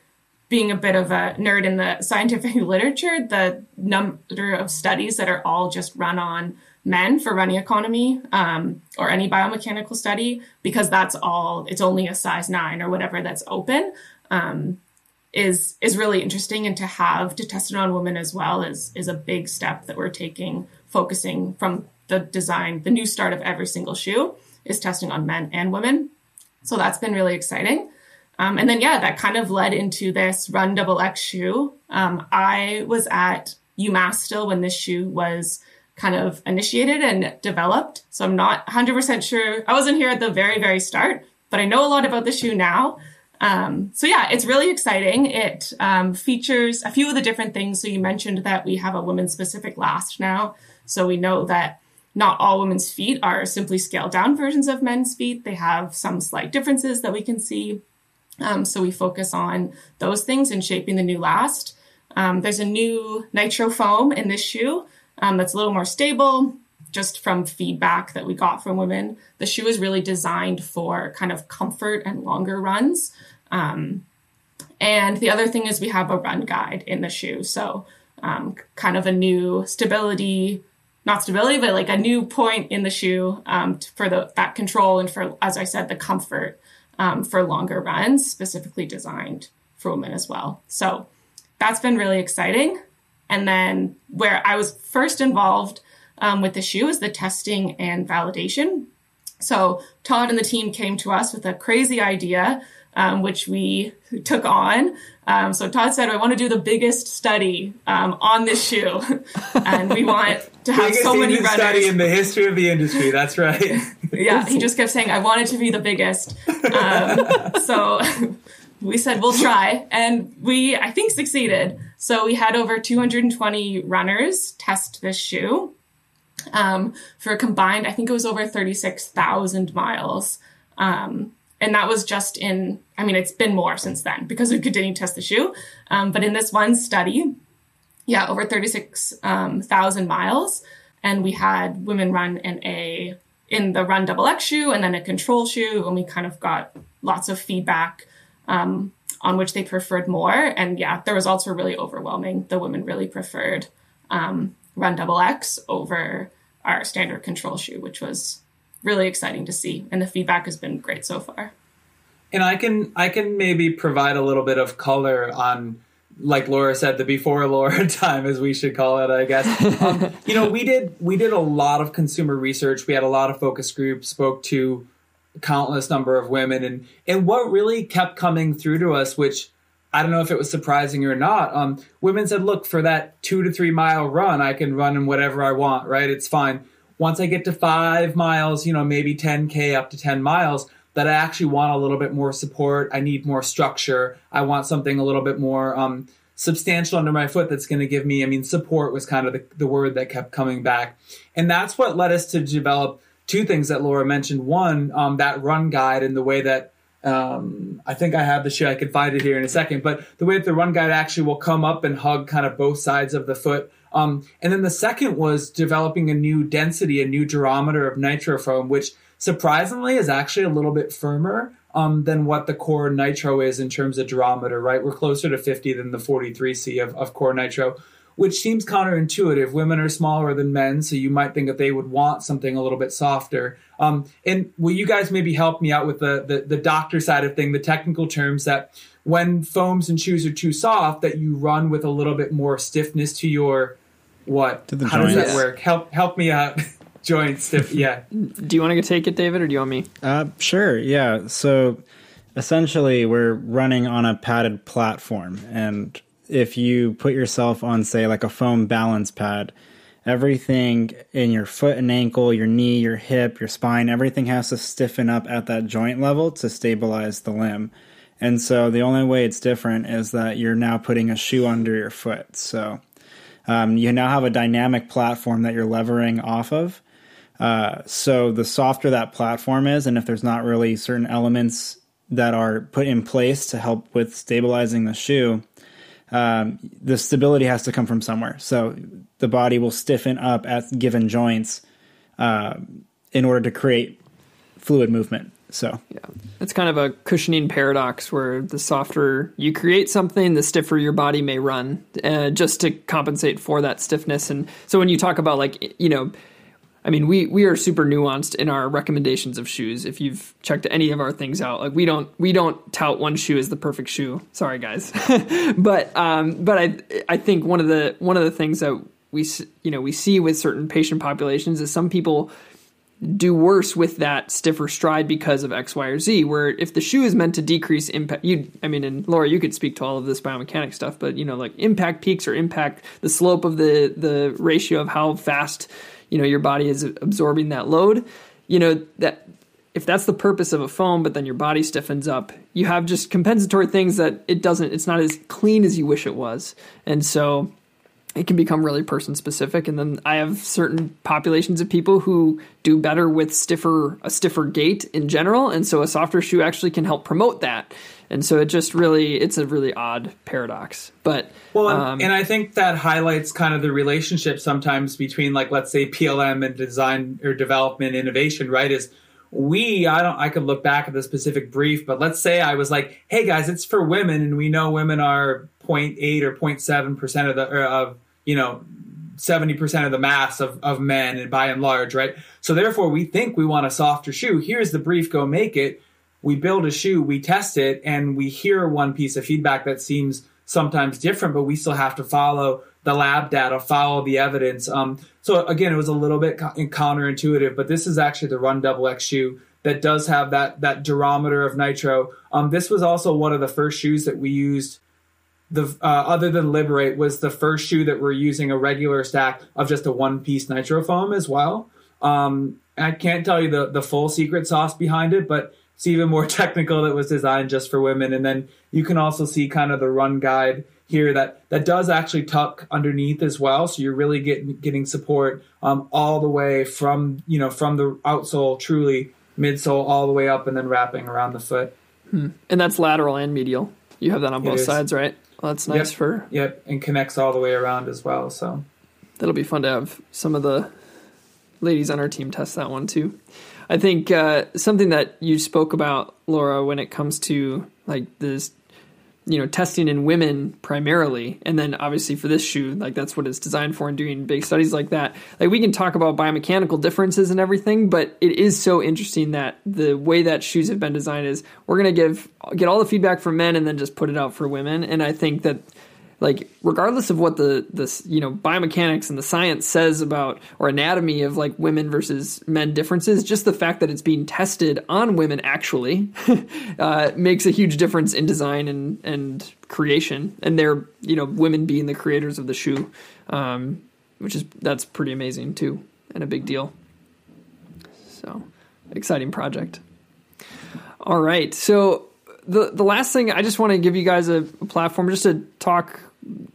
being a bit of a nerd in the scientific literature, the number of studies that are all just run on men for running economy um, or any biomechanical study, because that's all, it's only a size nine or whatever that's open, um, is is really interesting. And to have to test it on women as well is is a big step that we're taking, focusing from the design, the new start of every single shoe is testing on men and women. So that's been really exciting. Um, and then, yeah, that kind of led into this Run Double X shoe. Um, I was at UMass still when this shoe was kind of initiated and developed. So I'm not 100% sure. I wasn't here at the very, very start, but I know a lot about the shoe now. Um, so yeah, it's really exciting. It um, features a few of the different things. So you mentioned that we have a women specific last now. So we know that not all women's feet are simply scaled down versions of men's feet. They have some slight differences that we can see. Um, so we focus on those things in shaping the new last. Um, there's a new nitro foam in this shoe um, that's a little more stable, just from feedback that we got from women. The shoe is really designed for kind of comfort and longer runs. Um, and the other thing is we have a run guide in the shoe. So um, kind of a new stability, not stability, but like a new point in the shoe um, for the that control and for, as I said, the comfort um, for longer runs, specifically designed for women as well. So that's been really exciting. And then where I was first involved um, with the shoe is the testing and validation. So Todd and the team came to us with a crazy idea, um, which we took on. Um, so Todd said, "I want to do the biggest study um, on this shoe, and we want to have so many runners." study in the history of the industry. That's right. yeah, he just kept saying, "I want it to be the biggest." Um, so we said we'll try, and we I think succeeded. So we had over 220 runners test this shoe um, for a combined, I think it was over 36,000 miles. Um, and that was just in, I mean, it's been more since then because we continued to test the shoe. Um, but in this one study, yeah, over 36,000 miles. And we had women run in a, in the run double X shoe and then a control shoe. And we kind of got lots of feedback um, on which they preferred more. And yeah, the results were really overwhelming. The women really preferred um, run double X over our standard control shoe, which was really exciting to see. And the feedback has been great so far. and I can I can maybe provide a little bit of color on like Laura said, the before Laura time, as we should call it, I guess. Um, you know, we did we did a lot of consumer research. We had a lot of focus groups, spoke to countless number of women, and and what really kept coming through to us, which I don't know if it was surprising or not. Um, women said, "Look, for that two to three mile run, I can run in whatever I want. Right? It's fine. Once I get to five miles, you know, maybe ten k up to ten miles." That I actually want a little bit more support. I need more structure. I want something a little bit more um, substantial under my foot that's going to give me, I mean, support was kind of the, the word that kept coming back. And that's what led us to develop two things that Laura mentioned. One, um, that run guide and the way that um, I think I have the shoe. I can find it here in a second. But the way that the run guide actually will come up and hug kind of both sides of the foot. Um, and then the second was developing a new density, a new durometer of nitrofoam, which surprisingly is actually a little bit firmer um, than what the core nitro is in terms of durometer, right? We're closer to 50 than the 43C of, of core nitro, which seems counterintuitive. Women are smaller than men, so you might think that they would want something a little bit softer. Um, and will you guys maybe help me out with the, the, the doctor side of thing, the technical terms that when foams and shoes are too soft, that you run with a little bit more stiffness to your what? To the How does that work? Help help me out. joints. stiff, yeah. Do you want to take it, David, or do you want me? Uh, sure, yeah. So essentially, we're running on a padded platform. And if you put yourself on, say, like a foam balance pad, everything in your foot and ankle, your knee, your hip, your spine, everything has to stiffen up at that joint level to stabilize the limb. And so the only way it's different is that you're now putting a shoe under your foot. So um, you now have a dynamic platform that you're levering off of. Uh, so the softer that platform is, and if there's not really certain elements that are put in place to help with stabilizing the shoe, um, the stability has to come from somewhere. So the body will stiffen up at given joints uh, in order to create fluid movement. So Yeah, it's kind of a cushioning paradox where the softer you create something, the stiffer your body may run, uh, just to compensate for that stiffness. And so when you talk about like you know, I mean, we we are super nuanced in our recommendations of shoes. If you've checked any of our things out, like we don't we don't tout one shoe as the perfect shoe. Sorry, guys, but um, but I I think one of the one of the things that we you know we see with certain patient populations is some people do worse with that stiffer stride because of X, Y, or Z. Where if the shoe is meant to decrease impact, you, I mean, and Laura, you could speak to all of this biomechanics stuff, but you know, like impact peaks or impact the slope of the the ratio of how fast you know your body is absorbing that load. You know that if that's the purpose of a foam, but then your body stiffens up, you have just compensatory things that it doesn't. It's not as clean as you wish it was, and so it can become really person specific and then i have certain populations of people who do better with stiffer a stiffer gait in general and so a softer shoe actually can help promote that and so it just really it's a really odd paradox but Well, and, um, and I think that highlights kind of the relationship sometimes between, like, let's say PLM and design or development innovation, right? Is we, I don't, I could look back at the specific brief, but let's say I was like, hey guys, it's for women, and we know women are 0.8 or 0.7 percent of the or of you know 70% of the mass of, of men and by and large, right? So therefore we think we want a softer shoe. Here's the brief, go make it. We build a shoe, we test it, and we hear one piece of feedback that seems sometimes different, but we still have to follow the lab data, follow the evidence. Um, so again, it was a little bit counterintuitive, but this is actually the Run Double X shoe that does have that that durometer of nitro. Um, this was also one of the first shoes that we used. The uh, other than Liberate was the first shoe that we're using a regular stack of just a one piece nitro foam as well. Um, I can't tell you the the full secret sauce behind it, but it's even more technical that was designed just for women. And then you can also see kind of the run guide here that that does actually tuck underneath as well. So you're really getting getting support um, all the way from you know from the outsole truly midsole all the way up and then wrapping around the foot. Hmm. And that's lateral and medial. You have that on both sides, right? Well, that's nice yep. for yep, and connects all the way around as well. So that'll be fun to have some of the ladies on our team test that one too. I think uh, something that you spoke about, Laura, when it comes to like this, you know, testing in women primarily, and then obviously for this shoe, like that's what it's designed for, and doing big studies like that. Like we can talk about biomechanical differences and everything, but it is so interesting that the way that shoes have been designed is we're gonna give get all the feedback from men and then just put it out for women, and I think that like regardless of what the the you know biomechanics and the science says about or anatomy of like women versus men differences just the fact that it's being tested on women actually uh, makes a huge difference in design and and creation. And they're you know women being the creators of the shoe um, which is that's pretty amazing too and a big deal. So exciting project. All right so the the last thing I just want to give you guys a, a, platform just to talk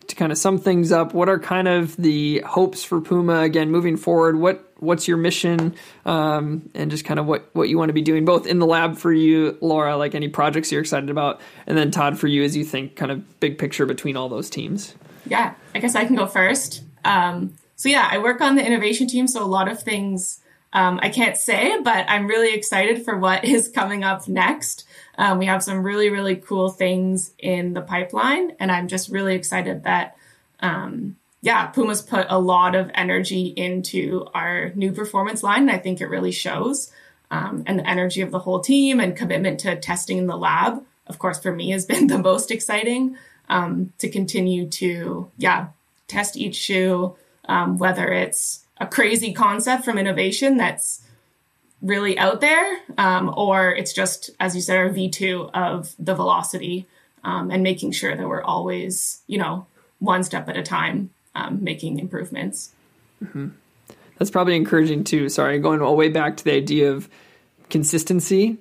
to kind of sum things up. What are kind of the hopes for Puma again moving forward? What what's your mission um, and just kind of what what you want to be doing both in the lab for you, Laura, like any projects you're excited about, and then Todd for you as you think kind of big picture between all those teams. Yeah, I guess I can go first. Um, so yeah, I work on the innovation team, so a lot of things um, I can't say, but I'm really excited for what is coming up next. Um, we have some really, really cool things in the pipeline, and I'm just really excited that, um, yeah, Puma's put a lot of energy into our new performance line, and I think it really shows. Um, and the energy of the whole team and commitment to testing in the lab, of course, for me has been the most exciting um, to continue to, yeah, test each shoe, um, whether it's a crazy concept from innovation that's really out there, um, or it's just, as you said, our V2 of the velocity um, and making sure that we're always, you know, one step at a time um, making improvements. Mm-hmm. That's probably encouraging too. Sorry, going all the way back to the idea of consistency.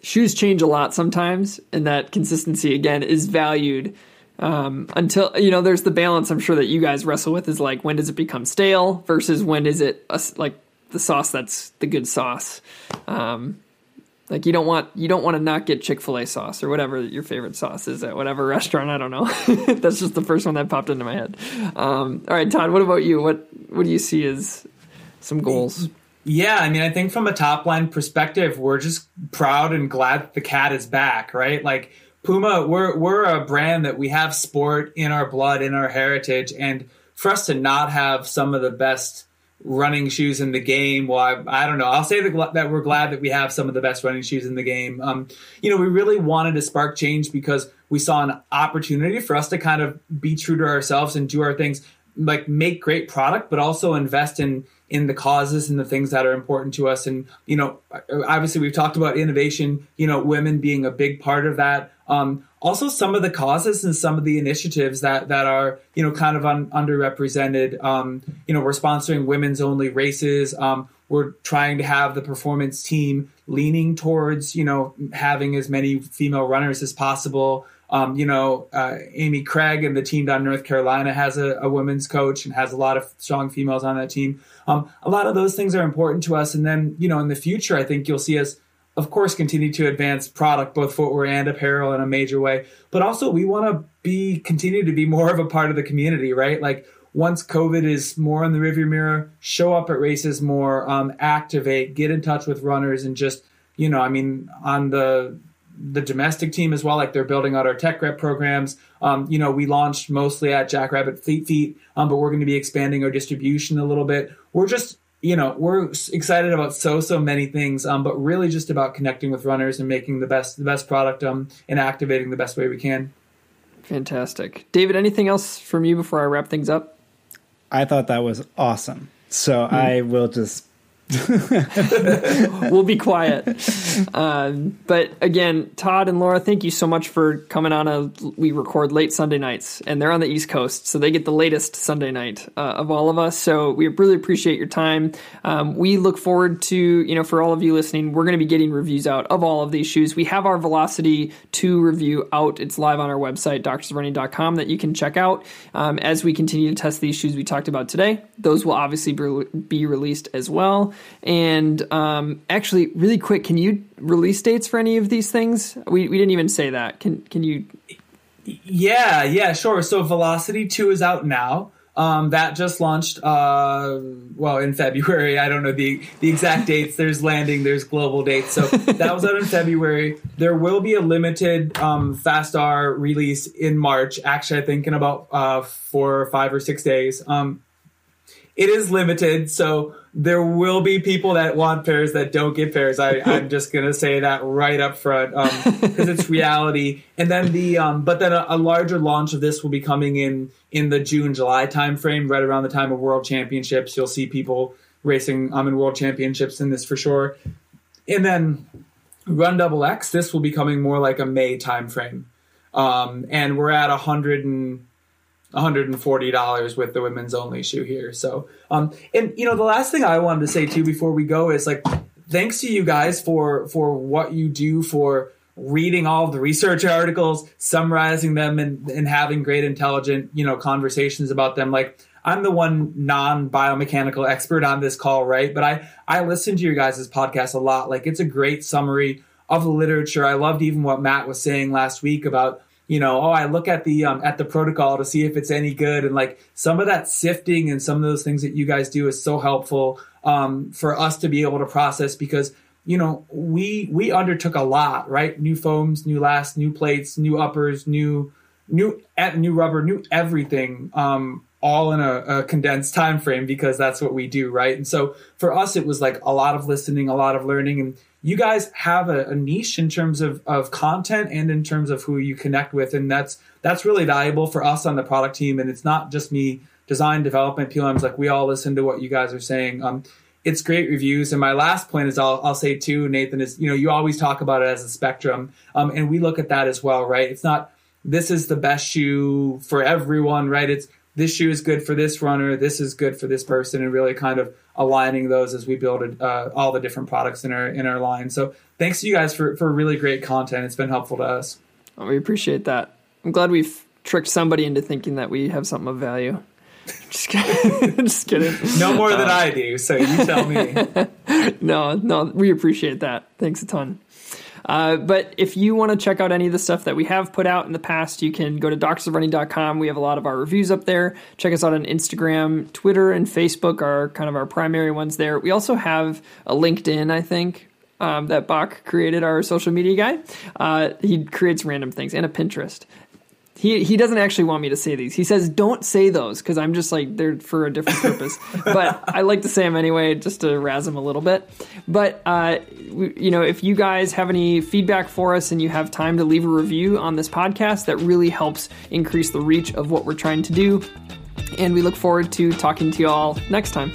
Shoes change a lot sometimes, and that consistency again is valued um, until you know there's the balance i'm sure that you guys wrestle with is like when does it become stale versus when is it a, like the sauce that's the good sauce. Um, like you don't want you don't want to not get Chick Fil A sauce or whatever your favorite sauce is at whatever restaurant. I don't know. That's just the first one that popped into my head. Um, all right, Todd. What about you? What what do you see as some goals? Yeah, I mean, I think from a top line perspective, we're just proud and glad the cat is back. Right, like Puma, we're we're a brand that we have sport in our blood, in our heritage, and for us to not have some of the best running shoes in the game. Well, I, I don't know. I'll say that, that we're glad that we have some of the best running shoes in the game. Um, you know, we really wanted to spark change because we saw an opportunity for us to kind of be true to ourselves and do our things, like make great product, but also invest in in the causes and the things that are important to us. And you know, obviously we've talked about innovation. You know, women being a big part of that. Um, also some of the causes and some of the initiatives that that are you know kind of un, underrepresented um, you know we're sponsoring women's only races. Um, we're trying to have the performance team leaning towards you know having as many female runners as possible. Um, you know uh, amy craig and the team down north carolina has a, a, women's coach and has a lot of strong females on that team. Um, a lot of those things are important to us. And then you know in the future i think you'll see us of course, continue to advance product, both footwear and apparel, in a major way. But also, we want to be continue to be more of a part of the community, right? Like once COVID is more in the rearview mirror, show up at races more, um, activate, get in touch with runners, and just you know, I mean, on the the domestic team as well, like they're building out our tech rep programs. Um, you know, we launched mostly at Jackrabbit Fleet Feet, um, but we're going to be expanding our distribution a little bit. We're just you know we're excited about so so many things um, but really just about connecting with runners and making the best the best product um, and activating the best way we can fantastic david anything else from you before i wrap things up I thought that was awesome. So Hmm. I will just we'll be quiet. Um, but again, Todd and Laura, thank you so much for coming on. A we record late Sunday nights, and they're on the East Coast, so they get the latest Sunday night uh, of all of us. So we really appreciate your time. Um, we look forward to you know for all of you listening, we're going to be getting reviews out of all of these shoes. We have our Velocity Two review out. It's live on our website, doctorsofrunning.com, that you can check out um, as we continue to test these shoes we talked about today. Those will obviously be released as well. And um, actually, really quick, can you release dates for any of these things? We, we didn't even say that. Can can you? Yeah, yeah, sure. So Velocity 2 is out now. Um, that just launched, uh, well, in February. I don't know the, the exact dates. There's landing, there's global dates. So that was out in February. There will be a limited um, Fast R release in March, actually, I think in about uh, four or five or six days. Um, it is limited, so there will be people that want pairs that don't get pairs. I, I'm just gonna say that right up front because it's reality. And then the um, but then a, a larger launch of this will be coming in in the June July timeframe, right around the time of World Championships. You'll see people racing um in World Championships in this for sure. And then Run Double X, this will be coming more like a May timeframe. Um, and we're at a hundred and $140 with the women's only shoe here. So, um, and you know, the last thing I wanted to say too before we go is like, thanks to you guys for, for what you do for reading all of the research articles, summarizing them and, and having great intelligent, you know, conversations about them. Like, I'm the one non biomechanical expert on this call, right? But I, I listen to your guys' podcast a lot. Like, it's a great summary of the literature. I loved even what Matt was saying last week about you know, oh, I look at the um, at the protocol to see if it's any good, and like some of that sifting and some of those things that you guys do is so helpful um, for us to be able to process because you know we we undertook a lot, right? New foams, new lasts, new plates, new uppers, new new new rubber, new everything, um, all in a, a condensed time frame because that's what we do, right? And so for us, it was like a lot of listening, a lot of learning, and you guys have a, a, niche in terms of, of content and in terms of who you connect with. And that's that's really valuable for us on the product team. And it's not just me design development plms like we all listen to what you guys are saying. Um, it's great reviews. And my last point is I'll, I'll say too nathan is you know you always talk about it as a spectrum. Um, and we look at that as well right? It's not this is the best shoe for everyone right? It's this shoe is good for this runner this is good for this person and really kind of aligning those as we build uh, all the different products in our in our line. So thanks to you guys for for really great content. It's been helpful to us. Oh, we appreciate that. I'm glad we've tricked somebody into thinking that we have something of value. Just kidding. Just kidding. No more than I do. So you tell me. no, no, we appreciate that. Thanks a ton. Uh, but if you want to check out any of the stuff that we have put out in the past, you can go to doctorsofrunning.com. We have a lot of our reviews up there. Check us out on Instagram, Twitter, and Facebook are kind of our primary ones there. We also have a LinkedIn, I think, um, that Bach created, our social media guy. Uh, he creates random things, and a Pinterest. He, he doesn't actually want me to say these. He says don't say those because I'm just like they're for a different purpose. but I like to say them anyway, just to razz him a little bit. But uh, we, you know, if you guys have any feedback for us and you have time to leave a review on this podcast, that really helps increase the reach of what we're trying to do. And we look forward to talking to you all next time.